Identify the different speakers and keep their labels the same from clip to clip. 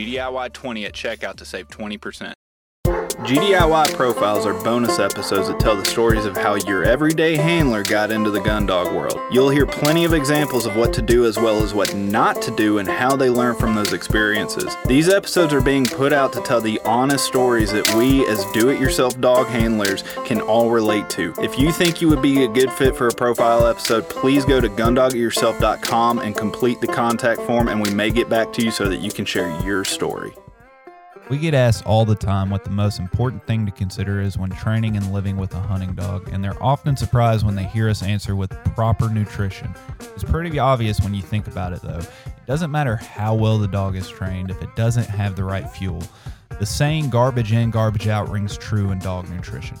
Speaker 1: GDIY20 at checkout to save 20%. GDIY profiles are bonus episodes that tell the stories of how your everyday handler got into the gun dog world. You'll hear plenty of examples of what to do as well as what not to do and how they learn from those experiences. These episodes are being put out to tell the honest stories that we, as do it yourself dog handlers, can all relate to. If you think you would be a good fit for a profile episode, please go to gundogityourself.com and complete the contact form, and we may get back to you so that you can share your story.
Speaker 2: We get asked all the time what the most important thing to consider is when training and living with a hunting dog, and they're often surprised when they hear us answer with proper nutrition. It's pretty obvious when you think about it, though. It doesn't matter how well the dog is trained if it doesn't have the right fuel. The saying garbage in, garbage out rings true in dog nutrition.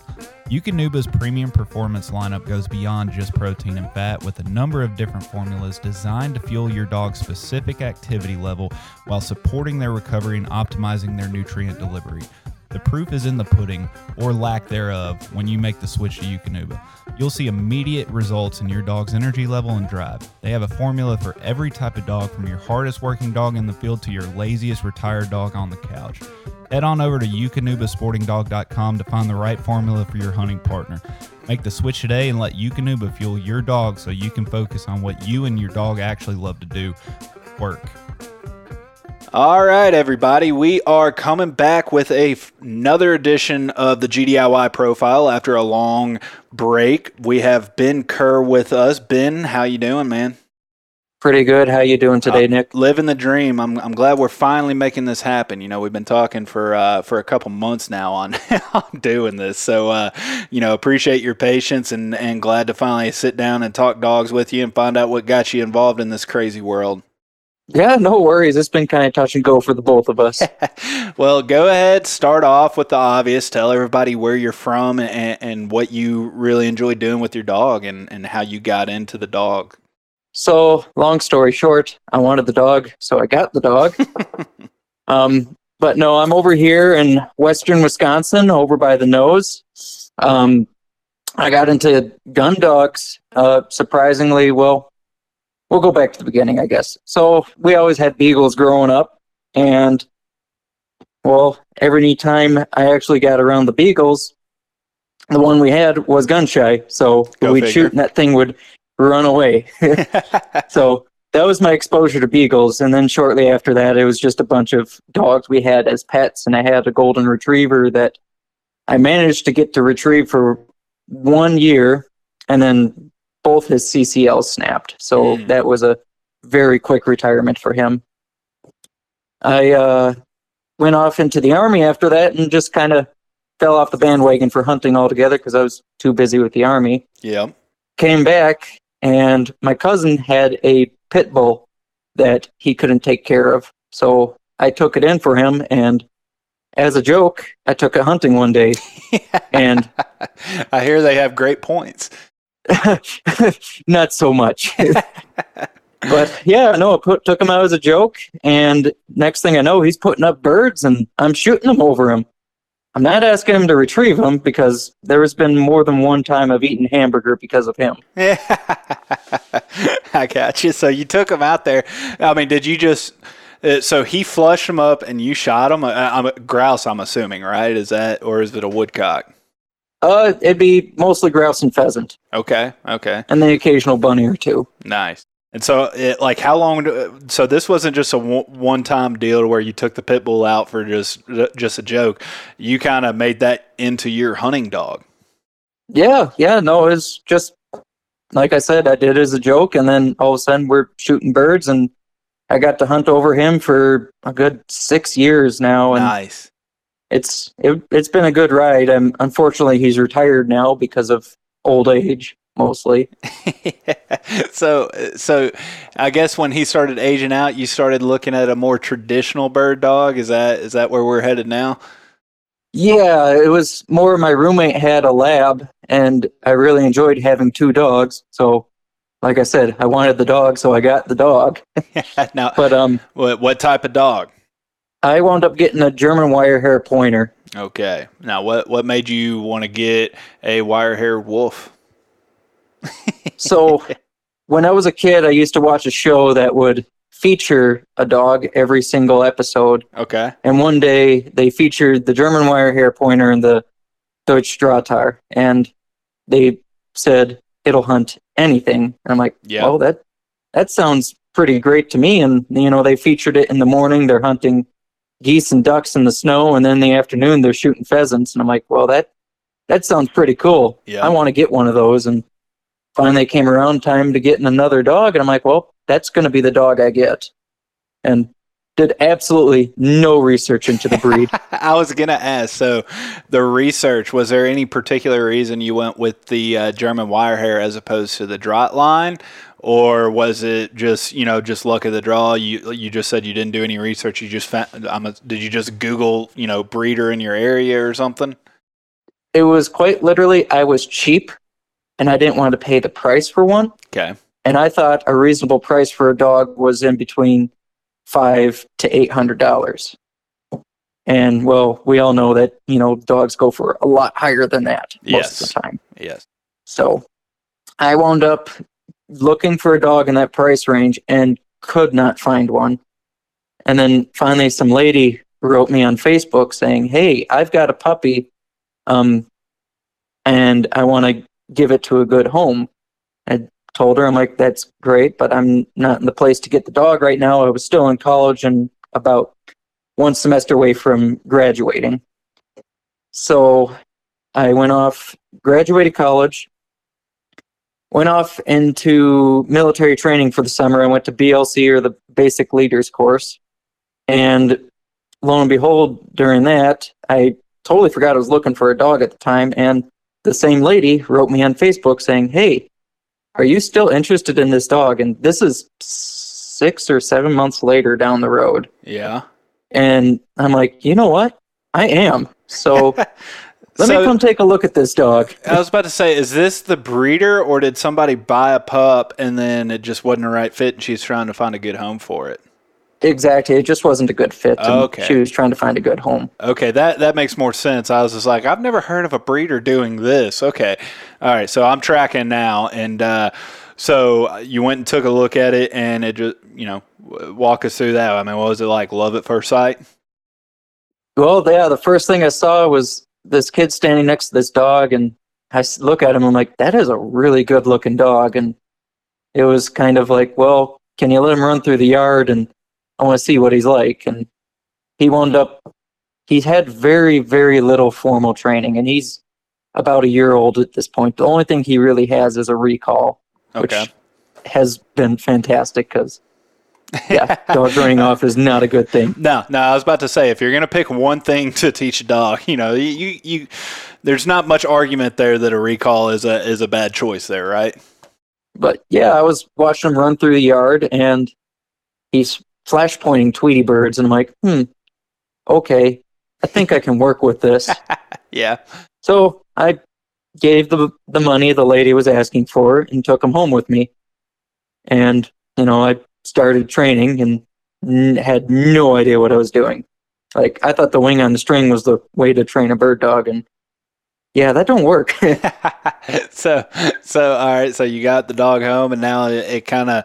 Speaker 2: Eukanuba's premium performance lineup goes beyond just protein and fat with a number of different formulas designed to fuel your dog's specific activity level while supporting their recovery and optimizing their nutrient delivery. The proof is in the pudding, or lack thereof, when you make the switch to Eukanuba. You'll see immediate results in your dog's energy level and drive. They have a formula for every type of dog, from your hardest working dog in the field to your laziest retired dog on the couch. Head on over to eukanubasportingdog.com to find the right formula for your hunting partner. Make the switch today and let Eukanuba fuel your dog so you can focus on what you and your dog actually love to do work.
Speaker 1: All right, everybody. We are coming back with a, another edition of the GDIY profile after a long break. We have Ben Kerr with us. Ben, how you doing, man?
Speaker 3: Pretty good. How you doing today, uh, Nick?
Speaker 1: Living the dream. I'm I'm glad we're finally making this happen. You know, we've been talking for uh, for a couple months now on, on doing this. So, uh, you know, appreciate your patience and and glad to finally sit down and talk dogs with you and find out what got you involved in this crazy world.
Speaker 3: Yeah, no worries. It's been kind of touch and go for the both of us.
Speaker 1: well, go ahead. Start off with the obvious. Tell everybody where you're from and, and what you really enjoy doing with your dog and, and how you got into the dog.
Speaker 3: So, long story short, I wanted the dog, so I got the dog. um, but no, I'm over here in western Wisconsin, over by the nose. Um, I got into gun dogs, uh, surprisingly. Well, we'll go back to the beginning, I guess. So, we always had beagles growing up, and well, every time I actually got around the beagles, the one we had was gun shy. So Go we'd figure. shoot, and that thing would run away. so that was my exposure to beagles. And then shortly after that, it was just a bunch of dogs we had as pets. And I had a golden retriever that I managed to get to retrieve for one year. And then both his CCLs snapped. So mm. that was a very quick retirement for him. I uh, went off into the army after that and just kind of fell off the bandwagon for hunting altogether because I was too busy with the army.
Speaker 1: Yeah.
Speaker 3: Came back and my cousin had a pit bull that he couldn't take care of. So I took it in for him and as a joke, I took it hunting one day and
Speaker 1: I hear they have great points.
Speaker 3: Not so much. but yeah, no, I put, took him out as a joke and next thing I know, he's putting up birds and I'm shooting them over him. I'm not asking him to retrieve them because there has been more than one time I've eaten hamburger because of him.
Speaker 1: I got you. So you took him out there. I mean, did you just? Uh, so he flushed him up and you shot him. I'm a grouse. I'm assuming, right? Is that or is it a woodcock?
Speaker 3: Uh, it'd be mostly grouse and pheasant.
Speaker 1: Okay. Okay.
Speaker 3: And the occasional bunny or two.
Speaker 1: Nice. And so, it, like, how long? do- So this wasn't just a one time deal where you took the pit bull out for just just a joke. You kind of made that into your hunting dog.
Speaker 3: Yeah, yeah, no, it's just like I said, I did it as a joke, and then all of a sudden we're shooting birds, and I got to hunt over him for a good six years now, and
Speaker 1: Nice.
Speaker 3: It's it, it's been a good ride. And unfortunately, he's retired now because of old age, mostly.
Speaker 1: so, so I guess when he started aging out, you started looking at a more traditional bird dog. Is that is that where we're headed now?
Speaker 3: Yeah, it was more my roommate had a lab, and I really enjoyed having two dogs. So, like I said, I wanted the dog, so I got the dog.
Speaker 1: now,
Speaker 3: But um,
Speaker 1: what what type of dog?
Speaker 3: I wound up getting a German wire hair pointer.
Speaker 1: Okay. Now, what what made you want to get a wire haired wolf?
Speaker 3: So, when I was a kid, I used to watch a show that would feature a dog every single episode.
Speaker 1: Okay.
Speaker 3: And one day they featured the German wire hair pointer and the Deutsch Drahthaar, and they said it'll hunt anything. And I'm like,
Speaker 1: Yeah.
Speaker 3: well, that that sounds pretty great to me. And you know, they featured it in the morning. They're hunting geese and ducks in the snow, and then in the afternoon they're shooting pheasants. And I'm like, well, that that sounds pretty cool.
Speaker 1: Yeah.
Speaker 3: I want to get one of those. And finally came around time to getting another dog, and I'm like, well, that's going to be the dog I get. And did absolutely no research into the breed.
Speaker 1: I was gonna ask. So, the research was there any particular reason you went with the uh, German wire hair as opposed to the Drott line, or was it just you know just luck of the draw? You you just said you didn't do any research. You just found. I'm a, did you just Google you know breeder in your area or something?
Speaker 3: it was quite literally I was cheap and I didn't want to pay the price for one.
Speaker 1: Okay.
Speaker 3: And I thought a reasonable price for a dog was in between five to eight hundred dollars. And well, we all know that, you know, dogs go for a lot higher than that most
Speaker 1: Yes.
Speaker 3: of the time.
Speaker 1: Yes.
Speaker 3: So I wound up looking for a dog in that price range and could not find one. And then finally, some lady wrote me on Facebook saying, Hey, I've got a puppy, um, and I want to give it to a good home. I told her, I'm like, That's great, but I'm not in the place to get the dog right now. I was still in college and about one semester away from graduating. So I went off, graduated college, went off into military training for the summer. I went to BLC or the Basic Leaders course. And lo and behold, during that, I totally forgot I was looking for a dog at the time. And the same lady wrote me on Facebook saying, Hey, are you still interested in this dog? And this is six or seven months later down the road.
Speaker 1: Yeah.
Speaker 3: And I'm like, you know what? I am. So let
Speaker 1: So-
Speaker 3: me come take a look at this dog.
Speaker 1: I was about to say, is this the breeder, or did somebody buy a pup and then it just wasn't the right fit, and she's trying to find a good home for it?
Speaker 3: Exactly. It just wasn't a good fit. and
Speaker 1: Okay.
Speaker 3: She was trying to find a good home.
Speaker 1: Okay, that that makes more sense. I was just like, I've never heard of a breeder doing this. Okay, all right, so I'm tracking now, and uh, so you went and took a look at it, and it just, you know, walk us through that. I mean, what was it like? Love at first sight?
Speaker 3: Well, yeah, the first thing I saw was this kid standing next to this dog, and I look at him. I'm like, that is a really good looking dog. And it was kind of like, well, can you let him run through the yard? And I want to see what he's like. And he wound up, he's had very, very little formal training, and he's about a year old at this point. The only thing he really has is a recall,
Speaker 1: Okay.
Speaker 3: which has been fantastic because, yeah, dogs running off is not a good thing.
Speaker 1: No, no, I was about to say if you're going to pick one thing to teach a dog, you know, you, you, you there's not much argument there that a recall is a is a bad choice there, right?
Speaker 3: But yeah, I was watching him run through the yard and he's flash pointing Tweety birds, and I'm like, hmm, okay, I think I can work with this.
Speaker 1: Yeah.
Speaker 3: so I gave the the money the lady was asking for and took him home with me. And you know, I started training and n- had no idea what I was doing. Like I thought the wing on the string was the way to train a bird dog, and yeah, that don't work.
Speaker 1: so so all right so you got the dog home and now it, it kind of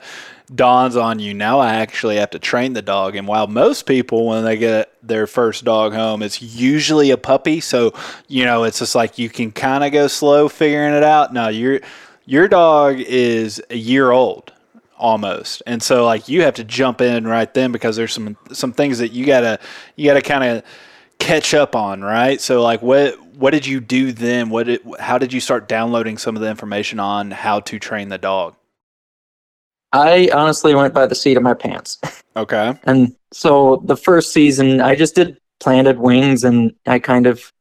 Speaker 1: dawns on you now i actually have to train the dog and while most people when they get their first dog home it's usually a puppy so you know it's just like you can kind of go slow figuring it out no your your dog is a year old almost. And so like you have to jump in right then because there's some some things that you gotta you gotta kind of catch up on, right? So like what what did you do then? What did, how did you start downloading some of the information on how to train the dog?
Speaker 3: I honestly went by the seat of my pants.
Speaker 1: Okay.
Speaker 3: And so the first season, I just did planted wings, and I kind of,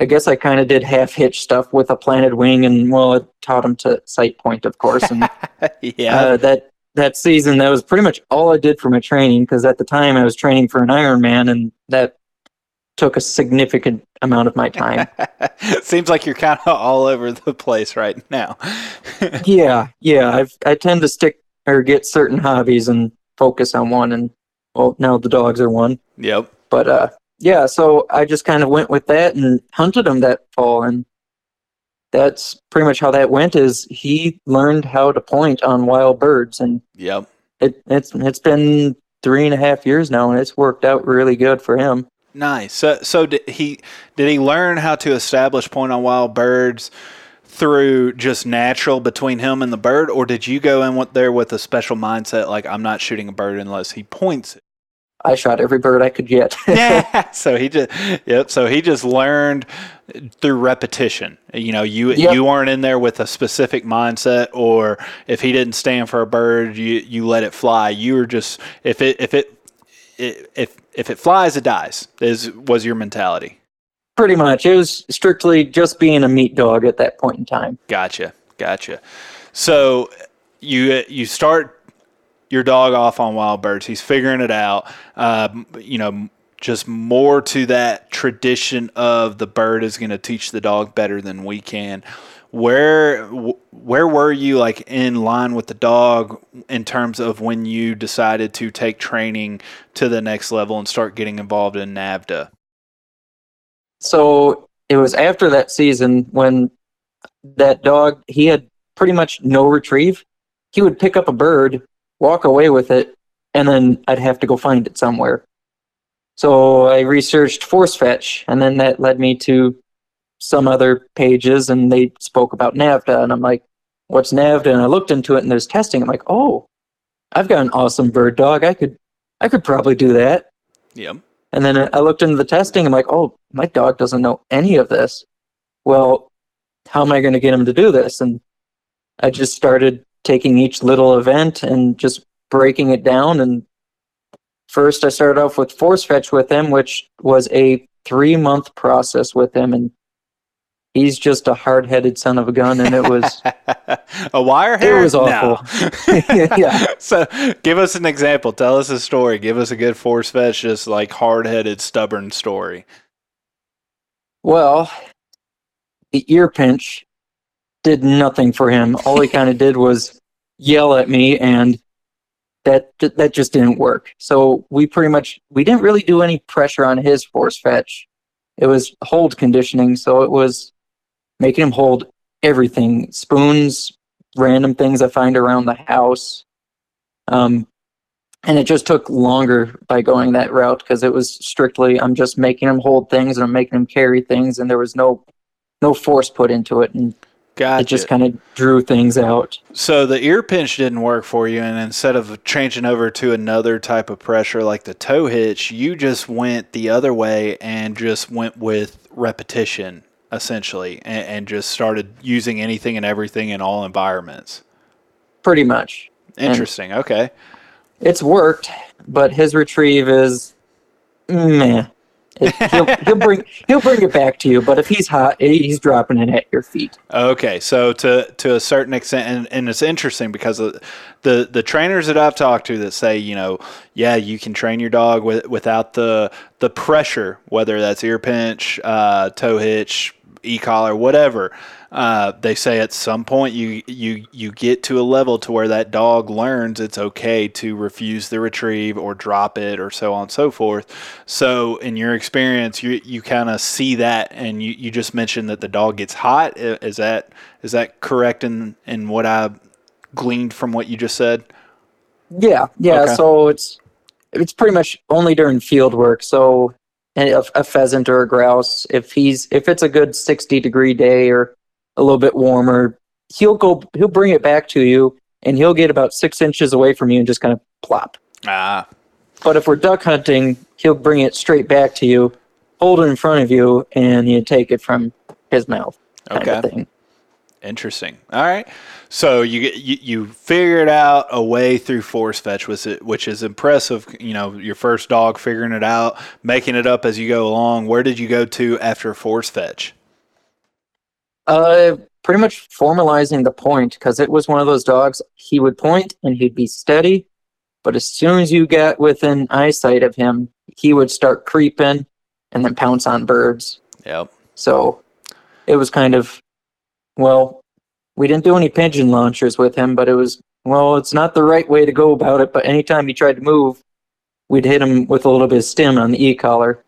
Speaker 3: I guess I kind of did half hitch stuff with a planted wing, and well, it taught him to sight point, of course. And
Speaker 1: yeah.
Speaker 3: uh, that that season, that was pretty much all I did for my training because at the time I was training for an Ironman, and that took a significant amount of my time.
Speaker 1: Seems like you're kind of all over the place right now.
Speaker 3: yeah, yeah. I've I tend to stick or get certain hobbies and focus on one and well now the dogs are one
Speaker 1: yep
Speaker 3: but uh yeah so i just kind of went with that and hunted him that fall and that's pretty much how that went is he learned how to point on wild birds and
Speaker 1: yep.
Speaker 3: it, it's it's been three and a half years now and it's worked out really good for him.
Speaker 1: Nice. So so did he did he learn how to establish point on wild birds through just natural between him and the bird, or did you go in there with a special mindset like I'm not shooting a bird unless he points it?
Speaker 3: I shot every bird I could get.
Speaker 1: yeah. So he just yep. So he just learned through repetition. You know, you
Speaker 3: Yep.
Speaker 1: you weren't in there with a specific mindset, or if he didn't stand for a bird, you you let it fly. You were just if it if it, it if if it flies, it dies. Is was your mentality?
Speaker 3: Pretty much. It was strictly just being a meat dog at that point in time.
Speaker 1: Gotcha, gotcha. So you you start your dog off on wild birds. He's figuring it out. Um, you know, just more to that tradition of the bird is going to teach the dog better than we can. Where where were you like in line with the dog in terms of when you decided to take training to the next level and start getting involved in NAVHDA?
Speaker 3: So it was after that season when that dog he had pretty much no retrieve. He would pick up a bird, walk away with it, and then I'd have to go find it somewhere. So I researched force fetch, and then that led me to some other pages, and they spoke about NAVHDA, and I'm like, "What's NAVHDA?" And I looked into it, and there's testing. I'm like, "Oh, I've got an awesome bird dog. I could, I could probably do that."
Speaker 1: Yep.
Speaker 3: And then I looked into the testing. I'm like, oh, my dog doesn't know any of this. Well, how am I going to get him to do this? And I just started taking each little event and just breaking it down. And first, I started off with force fetch with him, which was a three month process with him. And he's just a hard headed son of a gun. And it was,
Speaker 1: a wire hair.
Speaker 3: it was
Speaker 1: No.
Speaker 3: awful. yeah.
Speaker 1: So, give us an example. Tell us a story. Give us a good force fetch, just like hard headed, stubborn story.
Speaker 3: Well, the ear pinch did nothing for him. All he kind of did was yell at me, and that that just didn't work. So we pretty much we didn't really do any pressure on his force fetch. It was hold conditioning, so it was making him hold everything, spoons, random things I find around the house. Um, and it just took longer by going that route because it was strictly I'm just making him hold things and I'm making him carry things, and there was no no force put into it, and
Speaker 1: Gotcha.
Speaker 3: it just kind of drew things out.
Speaker 1: so the ear pinch didn't work for you, and instead of changing over to another type of pressure like the toe hitch, you just went the other way and just went with repetition, essentially, and, and just started using anything and everything in all environments.
Speaker 3: Pretty much,
Speaker 1: Interesting. Okay.
Speaker 3: it's worked, but his retrieve is meh. He'll, he'll bring he'll bring it back to you, but if he's hot, he's dropping it at your feet.
Speaker 1: Okay, so to to a certain extent, and, and it's interesting because the the trainers that I've talked to that say, you know, yeah, you can train your dog with, without the the pressure, whether that's ear pinch, uh, toe hitch, e collar, whatever. Uh, they say at some point you you you get to a level to where that dog learns it's okay to refuse the retrieve or drop it or so on and so forth. So in your experience, you you kind of see that, and you, you just mentioned that the dog gets hot. Is that is that correct in in what I gleaned from what you just said?
Speaker 3: Yeah, yeah.
Speaker 1: Okay.
Speaker 3: So it's it's pretty much only during field work. So a, a pheasant or a grouse, if he's if it's a good sixty degree day or a little bit warmer, he'll go he'll bring it back to you and he'll get about six inches away from you and just kind of plop.
Speaker 1: Ah,
Speaker 3: But if we're duck hunting, he'll bring it straight back to you, hold it in front of you, and you take it from his mouth. Kind
Speaker 1: Okay.
Speaker 3: Of thing.
Speaker 1: Interesting. All right. So you get you, you figured out a way through force fetch, which is, which is impressive. You know, your first dog figuring it out, making it up as you go along. Where did you go to after force fetch?
Speaker 3: Uh, pretty much formalizing the point because it was one of those dogs. He would point and he'd be steady, but as soon as you got within eyesight of him, he would start creeping and then pounce on birds.
Speaker 1: Yep.
Speaker 3: So it was kind of, well, we didn't do any pigeon launchers with him, but it was, well, it's not the right way to go about it. But anytime he tried to move, we'd hit him with a little bit of stim on the e collar.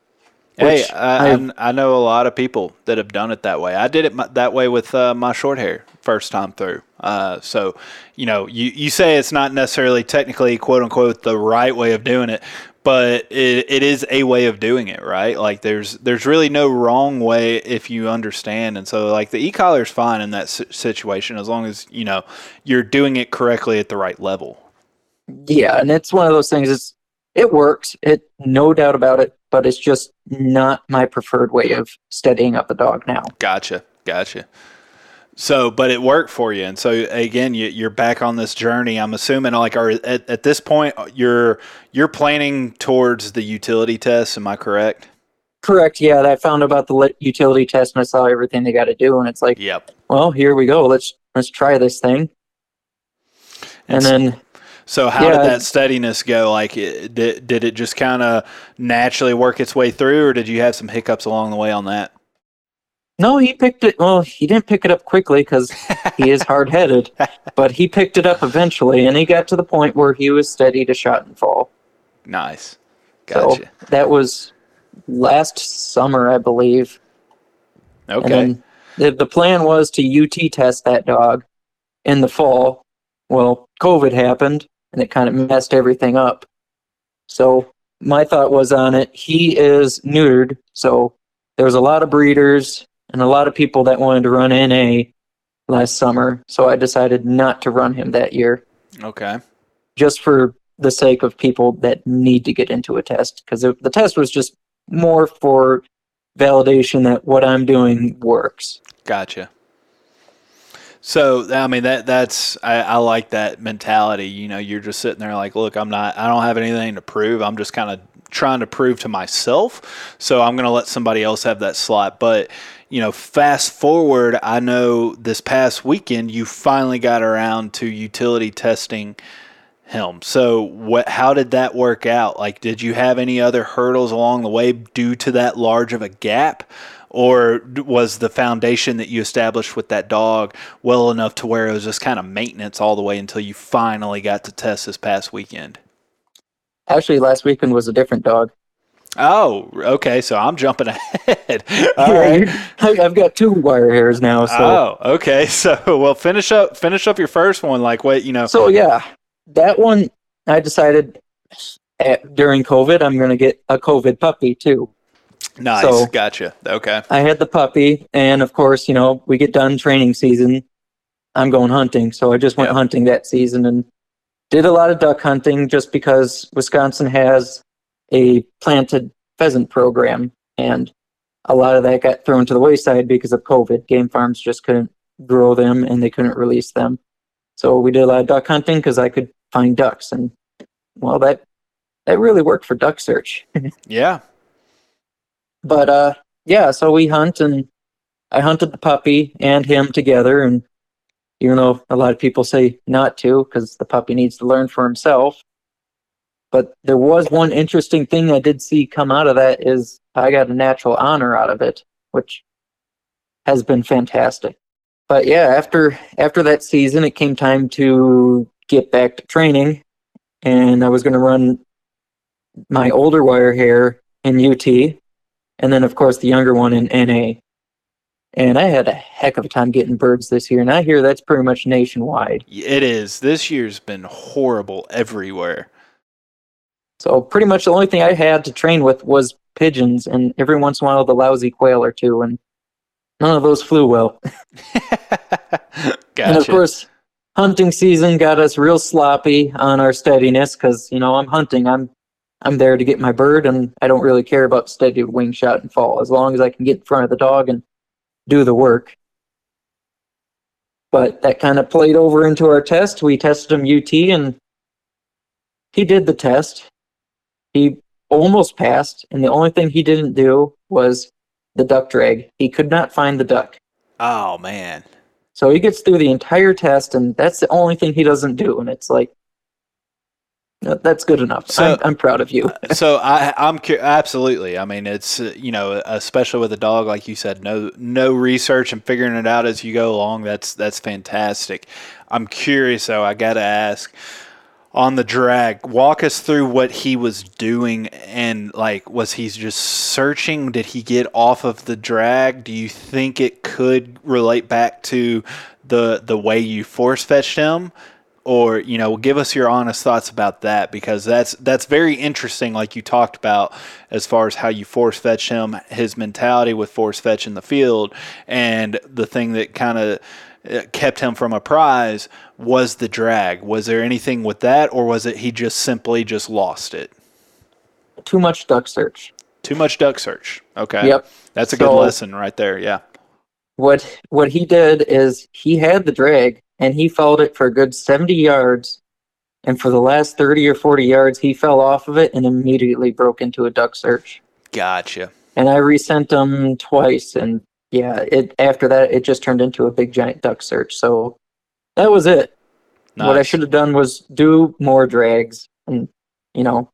Speaker 1: Hey, I, I know a lot of people that have done it that way. I did it my, that way with uh, my short hair first time through. Uh, so, you know, you, you say it's not necessarily technically quote unquote the right way of doing it, but it, it is a way of doing it, right? Like there's there's really no wrong way if you understand. And so, like the e collar is fine in that situation as long as you know you're doing it correctly at the right level.
Speaker 3: Yeah, and it's one of those things. It's it works. It no doubt about it. But it's just not my preferred way of steadying up a dog now.
Speaker 1: Gotcha, gotcha. So, but it worked for you, and so again, you, you're back on this journey. I'm assuming, like, are at, at this point, you're you're planning towards the utility test. Am I correct?
Speaker 3: Correct. Yeah, I found about the utility test and I saw everything they got to do, and it's like,
Speaker 1: Yep.
Speaker 3: well, here we go. Let's let's try this thing. And then
Speaker 1: So, how
Speaker 3: Yeah.
Speaker 1: did that steadiness go? Like, it, did did it just kind of naturally work its way through, or did you have some hiccups along the way on that?
Speaker 3: No, he picked it. Well, he didn't pick it up quickly because he is hard headed, but he picked it up eventually, and he got to the point where he was steady to shot and fall.
Speaker 1: Nice.
Speaker 3: So
Speaker 1: Gotcha.
Speaker 3: that was last summer, I believe.
Speaker 1: okay.
Speaker 3: And the, the plan was to UT test that dog in the fall. Well, COVID happened and it kind of messed everything up. So my thought was on it. He is neutered, so there was a lot of breeders and a lot of people that wanted to run NA last summer. So I decided not to run him that year,
Speaker 1: okay.
Speaker 3: just for the sake of people that need to get into a test, because the test was just more for validation that what I'm doing works.
Speaker 1: Gotcha. So I mean that that's I, I like that mentality. You know, you're just sitting there like, look, I'm not I don't have anything to prove. I'm just kind of trying to prove to myself. So I'm gonna let somebody else have that slot. But you know, fast forward, I know this past weekend you finally got around to utility testing him. So what how did that work out? Like did you have any other hurdles along the way due to that large of a gap? Or was the foundation that you established with that dog well enough to where it was just kind of maintenance all the way until you finally got to test this past weekend?
Speaker 3: Actually, last weekend was a different dog.
Speaker 1: Oh, okay. So I'm jumping ahead. All
Speaker 3: Yeah,
Speaker 1: right.
Speaker 3: I've got two wire hairs now. So,
Speaker 1: Oh, okay. So, well, finish up, finish up your first one. Like, what you know?
Speaker 3: so yeah, that one I decided at, during COVID I'm going to get a COVID puppy too.
Speaker 1: nice.
Speaker 3: so-
Speaker 1: gotcha. Okay.
Speaker 3: I had the puppy, and of course, you know, we get done training season. I'm going hunting, so I just went
Speaker 1: Yeah.
Speaker 3: hunting that season and did a lot of duck hunting just because Wisconsin has a planted pheasant program, and a lot of that got thrown to the wayside because of COVID. Game farms just couldn't grow them, and they couldn't release them. So we did a lot of duck hunting because I could find ducks, and well, that that really worked for duck search.
Speaker 1: Yeah.
Speaker 3: but uh yeah so we hunt and i hunted the puppy and him together and even though a lot of people say not to because the puppy needs to learn for himself but there was one interesting thing i did see come out of that is i got a natural honor out of it which has been fantastic but yeah after after that season it came time to get back to training and i was going to run my older wire hair in ut and then of course the younger one in NA. And I had a heck of a time getting birds this year, and I hear that's pretty much nationwide.
Speaker 1: It is. This year's been horrible everywhere.
Speaker 3: So pretty much the only thing I had to train with was pigeons, and every once in a while the lousy quail or two, and none of those flew well.
Speaker 1: gotcha.
Speaker 3: And of course, hunting season got us real sloppy on our steadiness because you know I'm hunting. I'm I'm there to get my bird, and I don't really care about steady wing shot and fall as long as I can get in front of the dog and do the work. But that kind of played over into our test. We tested him UT, and he did the test. He almost passed, and the only thing he didn't do was the duck drag. He could not find the duck.
Speaker 1: Oh man.
Speaker 3: So he gets through the entire test, and that's the only thing he doesn't do. And it's like, that's good enough.
Speaker 1: So-
Speaker 3: I'm, I'm proud of you.
Speaker 1: so I, I'm cu- absolutely. I mean, it's uh, you know, especially with a dog like you said, no no research and figuring it out as you go along. That's that's fantastic. I'm curious though. I got to ask on the drag. Walk us through what he was doing and like was he just searching? Did he get off of the drag? Do you think it could relate back to the the way you force fetched him? Or you know give us your honest thoughts about that because that's that's very interesting like you talked about as far as how you force fetch him his mentality with force fetch in the field and the thing that kind of uh, kept him from a prize was the drag. Was there anything with that or was it he just simply just lost it?
Speaker 3: Too much duck search.
Speaker 1: too much duck search. Okay.
Speaker 3: Yep.
Speaker 1: that's a good lesson right there. Yeah.
Speaker 3: What what he did is he had the drag and he followed it for a good 70 yards. And for the last 30 or 40 yards, he fell off of it and immediately broke into a duck search.
Speaker 1: gotcha
Speaker 3: And I resent him twice. And yeah, it after that, it just turned into a big giant duck search. So that was it. What I should have done was do more drags and, you know,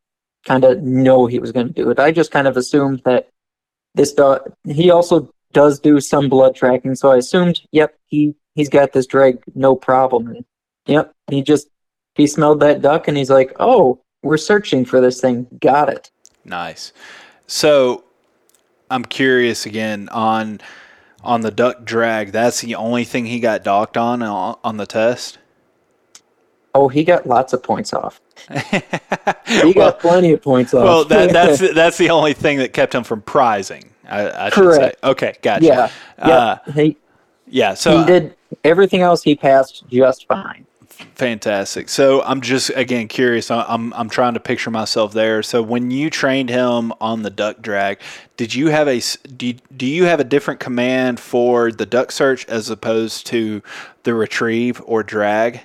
Speaker 3: kind of know he was going to do it. I just kind of assumed that this dog, he also does do some blood tracking. So I assumed, yep, he, he's got this drag, no problem. And yep, he just, he smelled that duck and he's like, oh, we're searching for this thing. Got it.
Speaker 1: Nice. So I'm curious again on on the duck drag. That's the only thing he got docked on on, on the test.
Speaker 3: Oh, he got lots of points off. He
Speaker 1: well,
Speaker 3: got plenty of points off.
Speaker 1: well, that, that's that's the only thing that kept him from prizing. I, I should
Speaker 3: Correct.
Speaker 1: say. Okay, gotcha.
Speaker 3: yeah.
Speaker 1: Uh,
Speaker 3: Yep. he,
Speaker 1: yeah. So
Speaker 3: he did everything else he passed just fine.
Speaker 1: Fantastic. So I'm just again curious. I- I'm I'm trying to picture myself there. So when you trained him on the duck drag, did you have a do you, do you have a different command for the duck search as opposed to the retrieve or drag?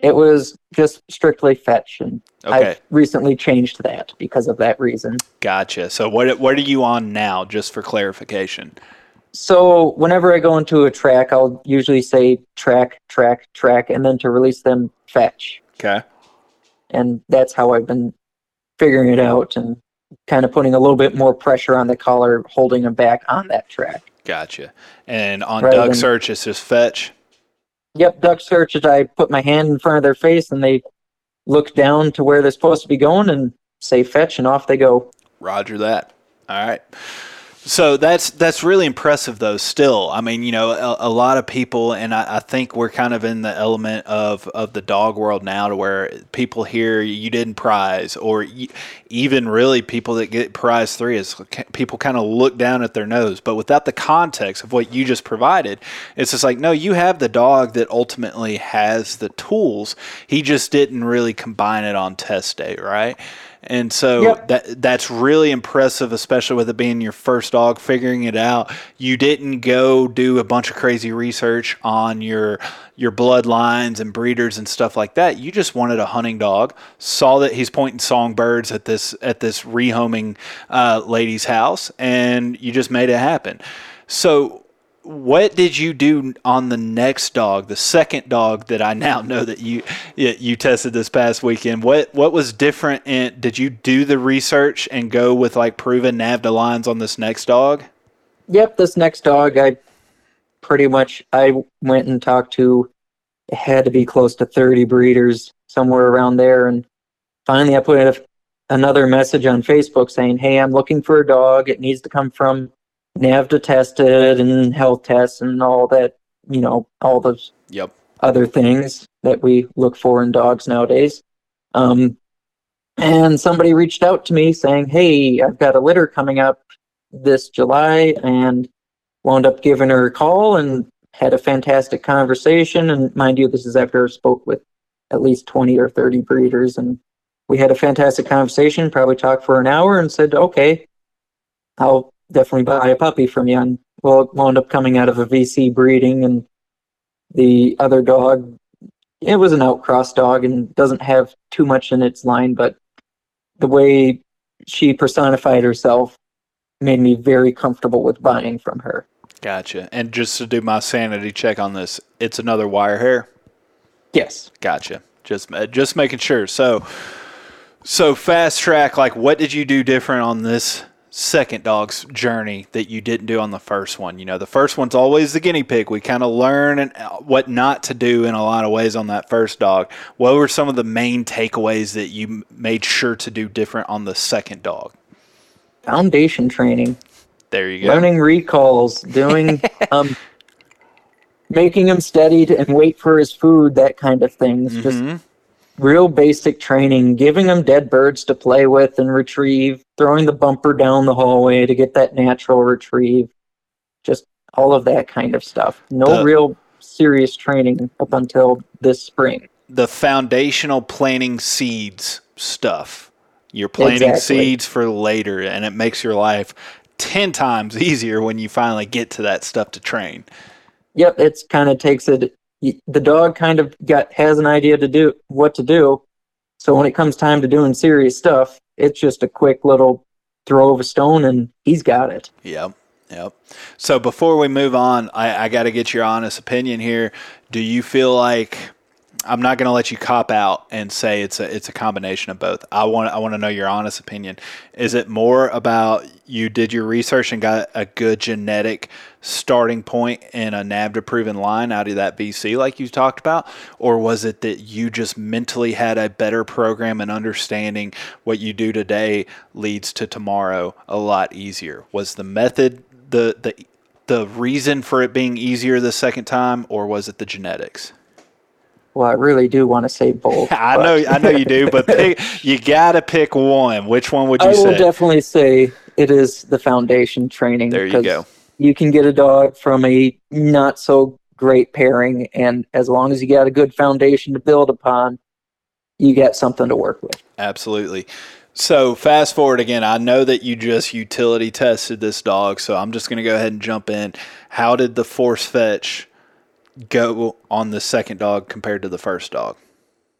Speaker 3: It was just strictly fetch, and
Speaker 1: Okay,
Speaker 3: I've recently changed that because of that reason.
Speaker 1: gotcha. So what what are you on now? Just for clarification.
Speaker 3: So whenever I go into a track, I'll usually say track, track, track, and then to release them, fetch.
Speaker 1: Okay.
Speaker 3: And that's how I've been figuring it out and kind of putting a little bit more pressure on the collar, holding them back on that track.
Speaker 1: Gotcha. And on
Speaker 3: Rather
Speaker 1: duck
Speaker 3: than-
Speaker 1: search, it's just fetch.
Speaker 3: Yep, duck search is I put my hand in front of their face and they look down to where they're supposed to be going and say fetch, and off they go.
Speaker 1: Roger that. All right. So that's that's really impressive, though. Still, I mean, you know, a, a lot of people, and I, I think we're kind of in the element of of the dog world now, to where people hear you didn't prize, or even really people that get prize three is people kind of look down at their nose. But without the context of what you just provided, it's just like, no, you have the dog that ultimately has the tools. He just didn't really combine it on test day, right? And so
Speaker 3: Yep.
Speaker 1: that that's really impressive, especially with it being your first dog, figuring it out. You didn't go do a bunch of crazy research on your your bloodlines and breeders and stuff like that. You just wanted a hunting dog. Saw that he's pointing songbirds at this at this rehoming uh, lady's house, and you just made it happen. So what did you do on the next dog, the second dog that I now know that you you tested this past weekend? What what was different? In, did you do the research and go with like proven NAVHDA lines on this next dog?
Speaker 3: Yep, this next dog, I pretty much I went and talked to. It had to be close to thirty breeders somewhere around there, and finally I put a, another message on Facebook saying, "Hey, I'm looking for a dog. It needs to come from NAVHDA tested and health tests and all that. You know, all those
Speaker 1: Yep.
Speaker 3: other things that we look for in dogs nowadays. Um, and somebody reached out to me saying, "Hey, I've got a litter coming up this July," and wound up giving her a call and had a fantastic conversation. And mind you, this is after I spoke with at least 20 or 30 breeders. And we had a fantastic conversation, probably talked for an hour and said, okay, I'll definitely buy a puppy from you. And well, it wound up coming out of a VC breeding. And the other dog, it was an outcross dog and doesn't have too much in its line, but the way she personified herself made me very comfortable with buying from her.
Speaker 1: Gotcha. And just to do my sanity check on this, it's another wire hair.
Speaker 3: Yes.
Speaker 1: Gotcha. Just uh, just making sure. So so fast track. Like, what did you do different on this second dog's journey that you didn't do on the first one? You know, the first one's always the guinea pig. We kind of learn and uh, what not to do in a lot of ways on that first dog. What were some of the main takeaways that you made sure to do different on the second dog?
Speaker 3: Foundation training.
Speaker 1: There you go.
Speaker 3: Learning recalls, doing um, making him steady to, and wait for his food, that kind of thing. It's just. Real basic training, giving them dead birds to play with and retrieve, throwing the bumper down the hallway to get that natural retrieve, just all of that kind of stuff. No
Speaker 1: The-
Speaker 3: real serious training up until this spring.
Speaker 1: the foundational planting seeds stuff. You're planting
Speaker 3: Exactly.
Speaker 1: seeds for later, and it makes your life 10 times easier when you finally get to that stuff to train.
Speaker 3: Yep, it's kind of takes it. The dog kind of got has an idea to do what to do. So when it comes time to doing serious stuff, it's just a quick little throw of a stone and he's got it.
Speaker 1: Yep. Yep. So before we move on, I, I got to get your honest opinion here. Do you feel like I'm not going to let you cop out and say it's a it's a combination of both. I want I want to know your honest opinion. Is it more about you did your research and got a good genetic starting point in a NAVHDA proven line out of that VC like you talked about, or was it that you just mentally had a better program and understanding what you do today leads to tomorrow a lot easier? Was the method the the the reason for it being easier the second time, or was it the genetics?
Speaker 3: Well, I really do want to say both.
Speaker 1: I
Speaker 3: but-
Speaker 1: know, I know you do, but pick, you gotta pick one. Which one would you say?
Speaker 3: I will definitely say it is the foundation training.
Speaker 1: There you go.
Speaker 3: You can get a dog from a not so great pairing, and as long as you got a good foundation to build upon, you got something to work with.
Speaker 1: Absolutely. So fast forward again. I know that you just utility tested this dog, so I'm just gonna go ahead and jump in. How did the force fetch go on the second dog compared to the first dog?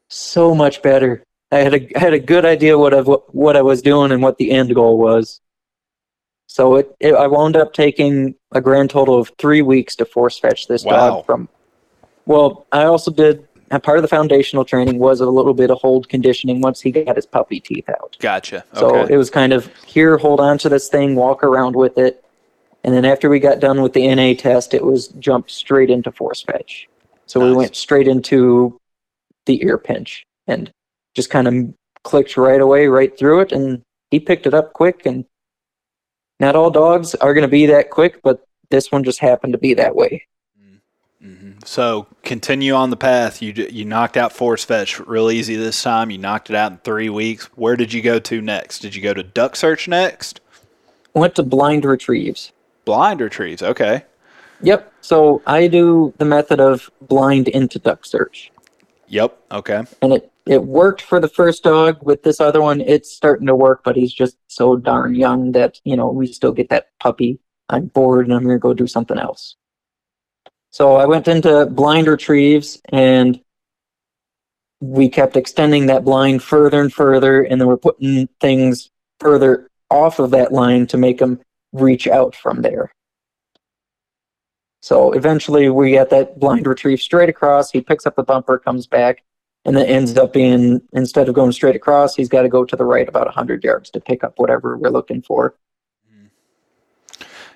Speaker 3: so much better. I had a I had a good idea what I what I was doing and what the end goal was. So it, it I wound up taking a grand total of three weeks to force fetch this
Speaker 1: Wow.
Speaker 3: dog from. Well, I also did. Part of the foundational training was a little bit of hold conditioning once he got his puppy teeth out.
Speaker 1: Gotcha.
Speaker 3: So it was kind of here, hold on to this thing, walk around with it, and then after we got done with the NA test, it was jumped straight into force fetch. So we went straight into the ear pinch and just kind of clicked right away, right through it, and he picked it up quick. And not all dogs are going to be that quick, but this one just happened to be that way.
Speaker 1: Mhm. So continue on the path. You you knocked out force fetch real easy this time. You knocked it out in three weeks. Where did you go to next? Did you go to duck search next?
Speaker 3: Went to blind retrieves.
Speaker 1: Blind retrieves. Okay.
Speaker 3: Yep. So I do the method of blind into duck search.
Speaker 1: Yep. Okay.
Speaker 3: and it it worked for the first dog with this other one it's starting to work but he's just so darn young that you know we still get that puppy i'm bored and i'm going to go do something else so i went into blind retrieves and we kept extending that blind further and further and then we're putting things further off of that line to make them reach out from there so eventually we get that blind retrieve straight across. He picks up the bumper, comes back, and then ends up being instead of going straight across, he's got to go to the right about 100 yards to pick up whatever we're looking for.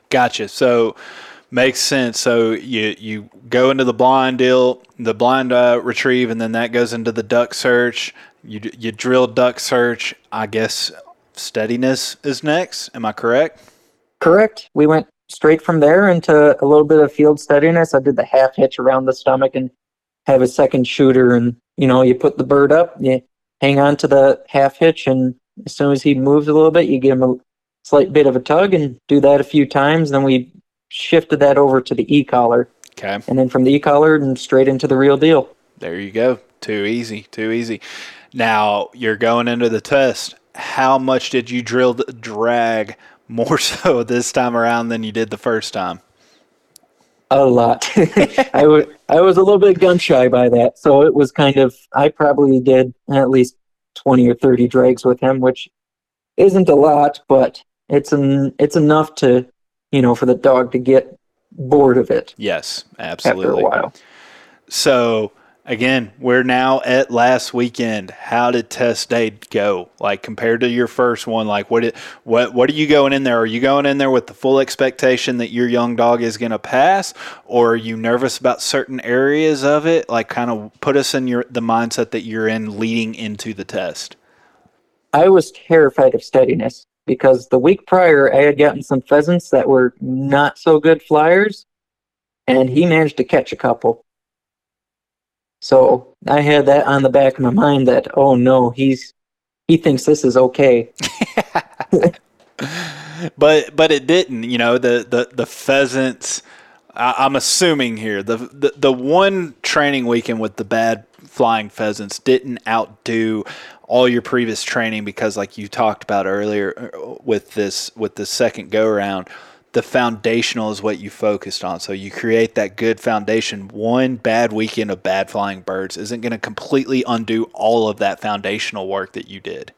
Speaker 1: Gotcha. So makes sense. So you you go into the blind deal, the blind uh, retrieve, and then that goes into the duck search. You you drill duck search. I guess steadiness is next. Am I correct?
Speaker 3: Correct. We went straight from there into a little bit of field steadiness. I did the half hitch around the stomach and have a second shooter. And, you know, you put the bird up, you hang on to the half hitch, and as soon as he moves a little bit, you give him a slight bit of a tug and do that a few times. Then we shifted that over to the e collar.
Speaker 1: Okay.
Speaker 3: And then from the e-collar and straight into the real deal.
Speaker 1: There you go. Too easy. Too easy. Now you're going into the test. How much did you drill the drag more so this time around than you did the first time?
Speaker 3: A lot. I was I was a little bit gun shy by that, so it was kind of I probably did at least twenty or thirty drags with him, which isn't a lot, but it's an it's enough to you know for the dog to get bored of it.
Speaker 1: Yes, absolutely.
Speaker 3: After a while.
Speaker 1: So again, we're now at last weekend. How did test day go? Like compared to your first one, like what it, what what are you going in there? Are you going in there with the full expectation that your young dog is going to pass, or are you nervous about certain areas of it? Like kind of put us in your the mindset that you're in leading into the test.
Speaker 3: I was terrified of steadiness because the week prior I had gotten some pheasants that were not so good flyers, and he managed to catch a couple. So I had that on the back of my mind that oh no, he's he thinks this is okay.
Speaker 1: but but it didn't. You know the the the pheasants. I, am assuming here the, the the one training weekend with the bad flying pheasants didn't outdo all your previous training because like you talked about earlier uh, with this with the second go around the foundational is what you focused on. So you create that good foundation. One bad weekend of bad flying birds isn't going to completely undo all of that foundational work that you did.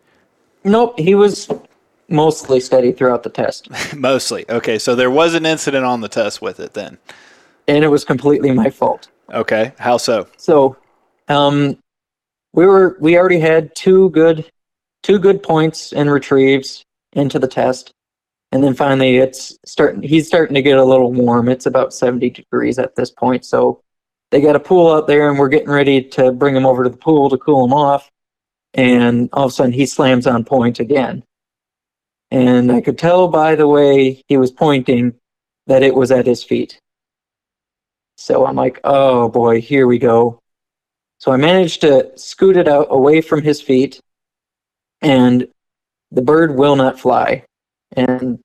Speaker 3: Nope he was mostly steady throughout the test.
Speaker 1: Mostly. Okay so there was an incident on the test with it then.
Speaker 3: And it was completely my fault.
Speaker 1: Okay how so?
Speaker 3: So um we were we already had two good two good points and retrieves into the test and then finally it's starting he's starting to get a little warm. It's about 70 degrees at this point. So they got a pool out there and we're getting ready to bring him over to the pool to cool him off. And all of a sudden he slams on point again. And i could tell by the way he was pointing that it was at his feet. So i'm like oh boy here we go. So I managed to scoot it out away from his feet, and the bird will not fly. And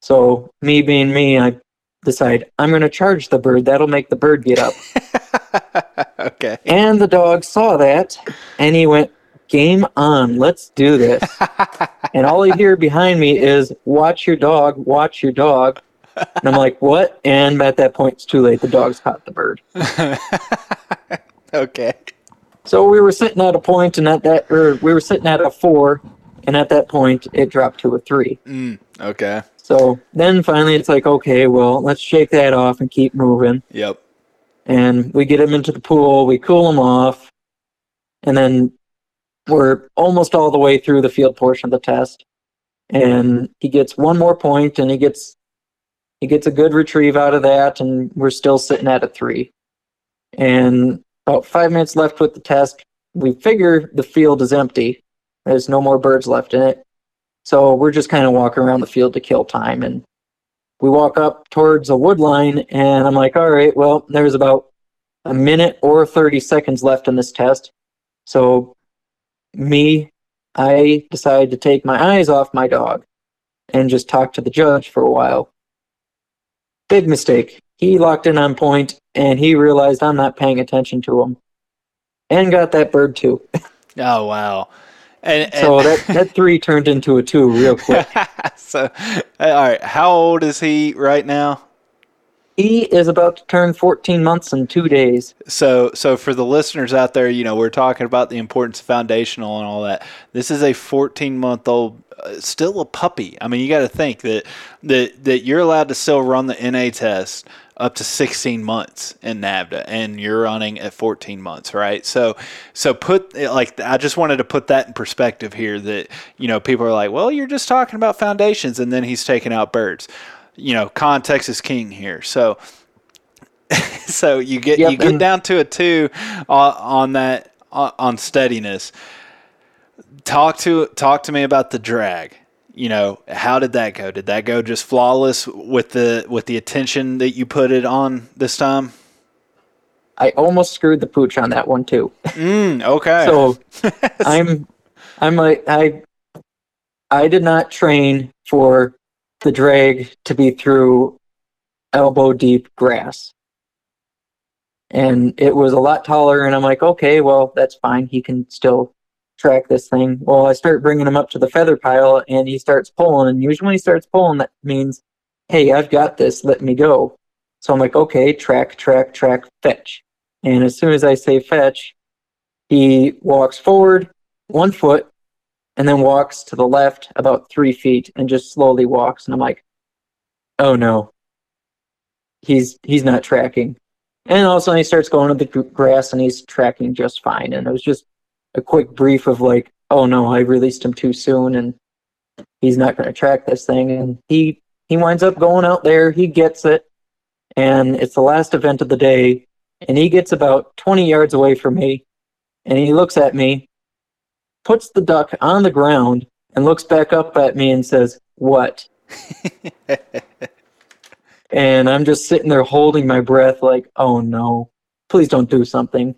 Speaker 3: so, me being me, I decide I'm going to charge the bird. That'll make the bird get up.
Speaker 1: okay.
Speaker 3: And the dog saw that, and he went, Game on, let's do this. and all I hear behind me is, Watch your dog, watch your dog. And I'm like, What? And at that point, it's too late. The dog's caught the bird.
Speaker 1: okay.
Speaker 3: So we were sitting at a point, and at that, or we were sitting at a four, and at that point, it dropped to a three.
Speaker 1: Mm, okay.
Speaker 3: So then finally, it's like, okay, well, let's shake that off and keep moving.
Speaker 1: Yep.
Speaker 3: And we get him into the pool, we cool him off, and then we're almost all the way through the field portion of the test. And he gets one more point, and he gets he gets a good retrieve out of that, and we're still sitting at a three. And about five minutes left with the test. We figure the field is empty. There's no more birds left in it. So we're just kind of walking around the field to kill time. And we walk up towards a wood line, and I'm like, all right, well, there's about a minute or 30 seconds left in this test. So, me, I decided to take my eyes off my dog and just talk to the judge for a while. Big mistake. He locked in on point and he realized I'm not paying attention to him, and got that bird too.
Speaker 1: oh wow! And, and
Speaker 3: so that that three turned into a two real quick.
Speaker 1: so, all right, how old is he right now?
Speaker 3: He is about to turn 14 months in two days.
Speaker 1: So, so for the listeners out there, you know, we're talking about the importance of foundational and all that. This is a 14 month old, uh, still a puppy. I mean, you got to think that that that you're allowed to still run the NA test up to 16 months in NAVHDA and you're running at 14 months, right? So, so put like I just wanted to put that in perspective here that you know people are like, well, you're just talking about foundations, and then he's taking out birds. You know, context is king here. So, so you get yep, you get down to a two on, on that on steadiness. Talk to talk to me about the drag you know, how did that go? Did that go just flawless with the with the attention that you put it on this time?
Speaker 3: I almost screwed the pooch on that one too.
Speaker 1: Mm, okay.
Speaker 3: so I'm I'm like I I did not train for the drag to be through elbow deep grass. and it was a lot taller. And I'm like, okay, well, that's fine. He can still track this thing. Well, I start bringing him up to the feather pile, and he starts pulling. And usually, when he starts pulling, that means, hey, I've got this. Let me go. So I'm like, okay, track, track, track, fetch. And as soon as I say fetch, he walks forward one foot and then walks to the left about three feet and just slowly walks. And I'm like, oh no, he's he's not tracking. And all of a sudden he starts going to the grass and he's tracking just fine. And it was just a quick brief of like, oh no, I released him too soon and he's not going to track this thing. And he he winds up going out there. He gets it, and it's the last event of the day. And he gets about 20 yards away from me, and he looks at me, puts the duck on the ground, and looks back up at me and says, "What?" and I'm just sitting there holding my breath, like, "Oh no, please don't do something."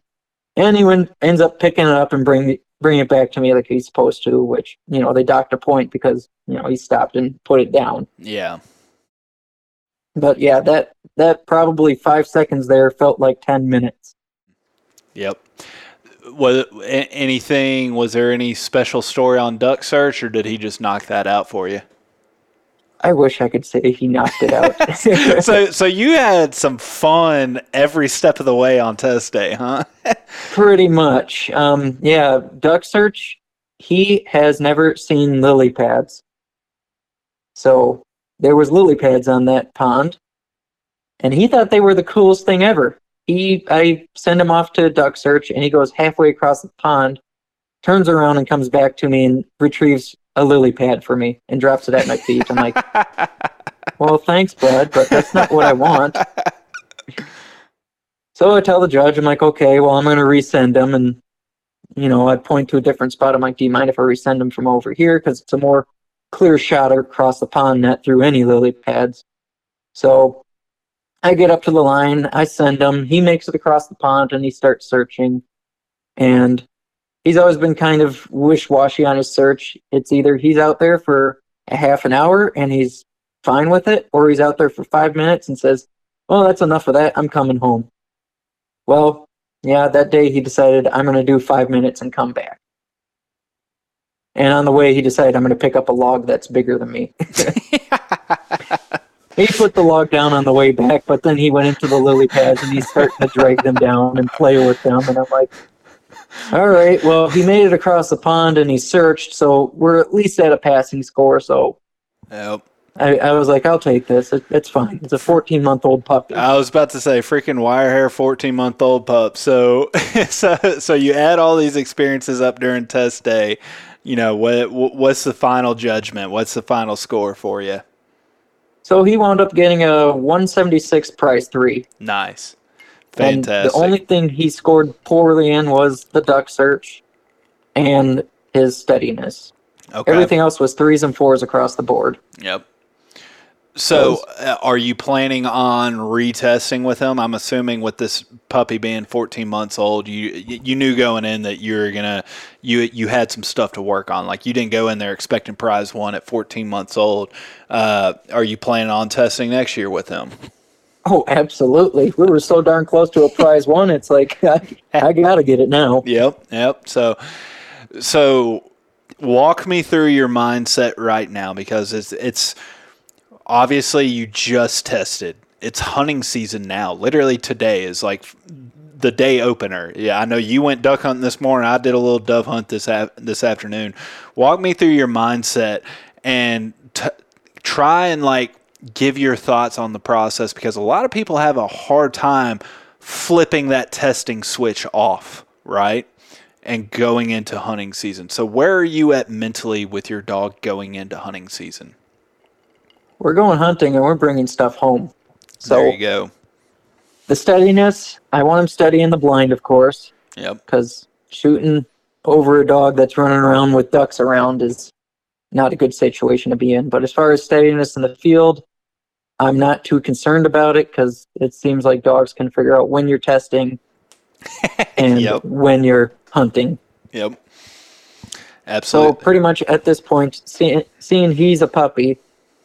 Speaker 3: And he went, ends up picking it up and bring bring it back to me like he's supposed to, which you know they docked a point because you know he stopped and put it down.
Speaker 1: Yeah.
Speaker 3: But yeah, that that probably five seconds there felt like ten minutes.
Speaker 1: Yep. Was anything? Was there any special story on Duck Search, or did he just knock that out for you?
Speaker 3: I wish I could say he knocked it
Speaker 1: out. so, so you had some fun every step of the way on test day, huh?
Speaker 3: Pretty much. Um, yeah, Duck Search. He has never seen lily pads, so there was lily pads on that pond, and he thought they were the coolest thing ever. He, I send him off to Duck Search, and he goes halfway across the pond, turns around, and comes back to me and retrieves a lily pad for me and drops it at my feet. I'm like, well, thanks, bud, but that's not what I want. So I tell the judge, I'm like, okay, well, I'm going to resend them. And, you know, I point to a different spot. I'm like, do you mind if I resend them from over here? Because it's a more clear shot across the pond net through any lily pads. So I get up to the line, I send him. He makes it across the pond and he starts searching. And he's always been kind of wish-washy on his search. It's either he's out there for a half an hour and he's fine with it, or he's out there for five minutes and says, "Well, that's enough of that. I'm coming home." Well, yeah, that day he decided I'm going to do five minutes and come back. And on the way, he decided I'm going to pick up a log that's bigger than me. he put the log down on the way back, but then he went into the lily pads and he's starting to drag them down and play with them. And I'm like, all right. Well, he made it across the pond and he searched, so we're at least at a passing score. So,
Speaker 1: yep.
Speaker 3: I, I was like, I'll take this. It, it's fine. It's a 14 month old puppy.
Speaker 1: I was about to say, freaking wire hair, 14 month old pup. So, so, so you add all these experiences up during test day. You know, what what's the final judgment? What's the final score for you?
Speaker 3: So he wound up getting a 176 prize three.
Speaker 1: Nice.
Speaker 3: Fantastic. And the only thing he scored poorly in was the duck search and his steadiness. Okay. Everything else was threes and fours across the board.
Speaker 1: Yep. So, uh, are you planning on retesting with him? I'm assuming with this puppy being 14 months old, you you knew going in that you were gonna you you had some stuff to work on. Like you didn't go in there expecting prize one at 14 months old. Uh, are you planning on testing next year with him?
Speaker 3: Oh, absolutely. We were so darn close to a prize one. It's like I, I got to get it now.
Speaker 1: Yep, yep. So, so walk me through your mindset right now because it's it's obviously you just tested. It's hunting season now. Literally today is like the day opener. Yeah, I know you went duck hunting this morning. I did a little dove hunt this af- this afternoon. Walk me through your mindset and t- try and like give your thoughts on the process because a lot of people have a hard time flipping that testing switch off, right? And going into hunting season. So, where are you at mentally with your dog going into hunting season?
Speaker 3: We're going hunting and we're bringing stuff home. So
Speaker 1: there you go.
Speaker 3: The steadiness, I want him steady in the blind, of course.
Speaker 1: Yep.
Speaker 3: Because shooting over a dog that's running around with ducks around is not a good situation to be in. But as far as steadiness in the field, I'm not too concerned about it because it seems like dogs can figure out when you're testing and yep. when you're hunting.
Speaker 1: Yep. Absolutely.
Speaker 3: So pretty much at this point, seeing, seeing he's a puppy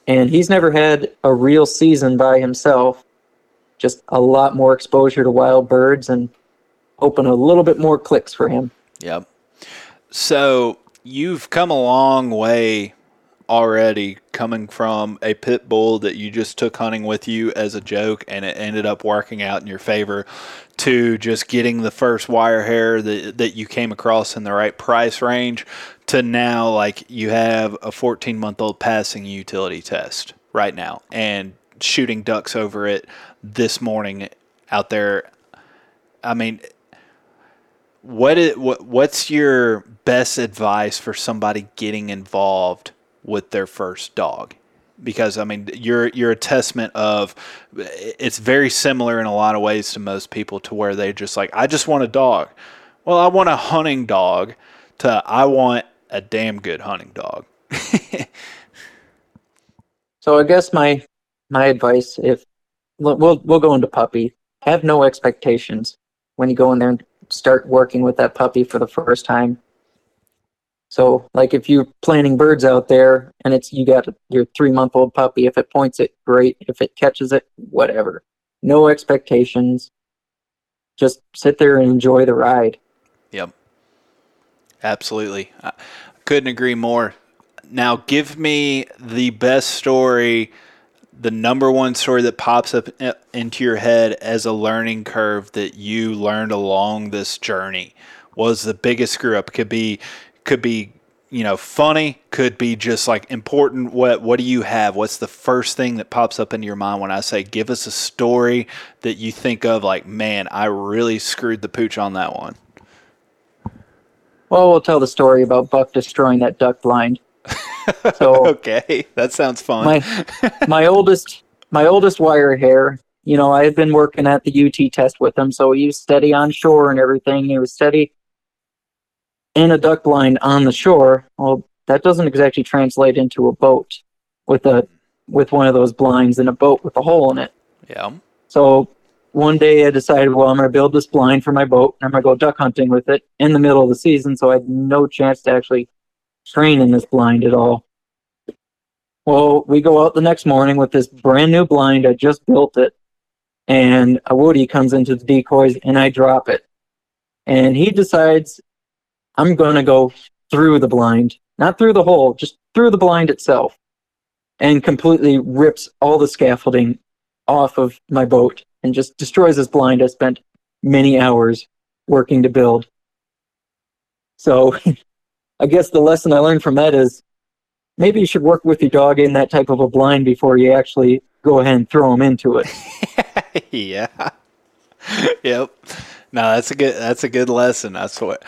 Speaker 3: and he's never had a real season by himself, just a lot more exposure to wild birds and open a little bit more clicks for him.
Speaker 1: Yep. So you've come a long way already coming from a pit bull that you just took hunting with you as a joke and it ended up working out in your favor to just getting the first wire hair that, that you came across in the right price range to now like you have a 14 month old passing utility test right now and shooting ducks over it this morning out there. I mean what is what what's your best advice for somebody getting involved with their first dog because I mean you're you're a testament of it's very similar in a lot of ways to most people to where they just like I just want a dog. Well, I want a hunting dog to I want a damn good hunting dog.
Speaker 3: so I guess my my advice if we'll we'll go into puppy, have no expectations when you go in there and start working with that puppy for the first time. So, like if you're planting birds out there and it's you got your three month old puppy, if it points it, great. If it catches it, whatever. No expectations. Just sit there and enjoy the ride.
Speaker 1: Yep. Absolutely. I couldn't agree more. Now, give me the best story, the number one story that pops up into your head as a learning curve that you learned along this journey. Was the biggest screw up? Could be could be you know funny could be just like important. What what do you have? What's the first thing that pops up into your mind when i say give us a story that you think of like man i really screwed the pooch on that one.
Speaker 3: Well we'll tell the story about buck destroying that duck blind.
Speaker 1: So okay that sounds fun.
Speaker 3: my my oldest my oldest wire hair you know i had been working at the UT test with him so he was steady on shore and everything. He was steady in a duck blind on the shore, well, that doesn't exactly translate into a boat with a with one of those blinds in a boat with a hole in it.
Speaker 1: Yeah.
Speaker 3: So one day I decided, well, I'm going to build this blind for my boat and I'm going to go duck hunting with it in the middle of the season. So I had no chance to actually train in this blind at all. Well, we go out the next morning with this brand new blind. I just built it. And a Woody comes into the decoys and I drop it. And he decides I'm going to go through the blind, not through the hole, just through the blind itself, and completely rips all the scaffolding off of my boat and just destroys this blind I spent many hours working to build. So I guess the lesson I learned from that is maybe you should work with your dog in that type of a blind before you actually go ahead and throw him into it.
Speaker 1: yeah. yep. No, that's a good that's a good lesson. That's what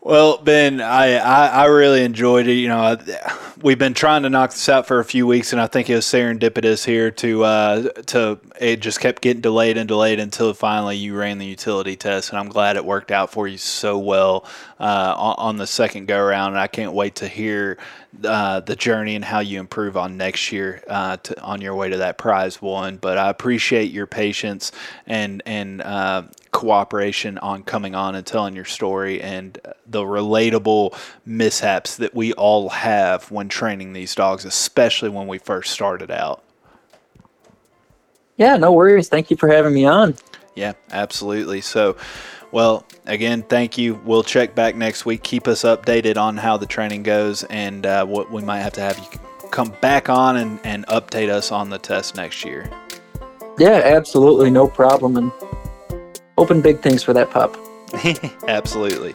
Speaker 1: well, Ben, I, I, I, really enjoyed it. You know, I, we've been trying to knock this out for a few weeks, and I think it was serendipitous here to uh, to it just kept getting delayed and delayed until finally you ran the utility test, and I'm glad it worked out for you so well uh, on, on, the second go around. And I can't wait to hear uh, the journey and how you improve on next year uh, to, on your way to that prize one. But I appreciate your patience and and uh, cooperation on coming on and telling your story and the relatable mishaps that we all have when training these dogs, especially when we first started out.
Speaker 3: Yeah, no worries. Thank you for having me on.
Speaker 1: Yeah, absolutely. So, well, again, thank you. We'll check back next week. Keep us updated on how the training goes and uh, what we might have to have you come back on and, and update us on the test next year.
Speaker 3: Yeah, absolutely. No problem. And hoping big things for that pup.
Speaker 1: Absolutely.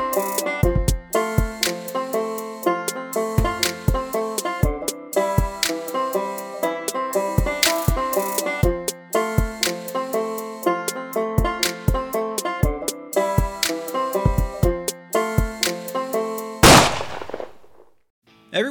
Speaker 1: every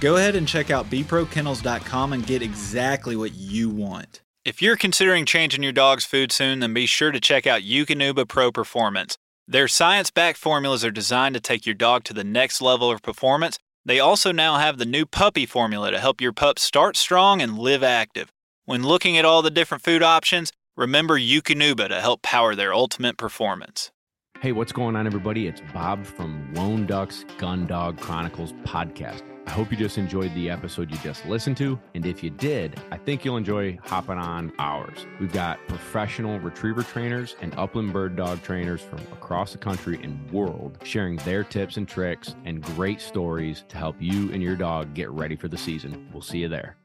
Speaker 1: Go ahead and check out bprokennels.com and get exactly what you want. If you're considering changing your dog's food soon, then be sure to check out Eukanuba Pro Performance. Their science backed formulas are designed to take your dog to the next level of performance. They also now have the new puppy formula to help your pup start strong and live active. When looking at all the different food options, remember Eukanuba to help power their ultimate performance.
Speaker 4: Hey, what's going on, everybody? It's Bob from Lone Ducks Gun Dog Chronicles podcast. I hope you just enjoyed the episode you just listened to. And if you did, I think you'll enjoy hopping on ours. We've got professional retriever trainers and upland bird dog trainers from across the country and world sharing their tips and tricks and great stories to help you and your dog get ready for the season. We'll see you there.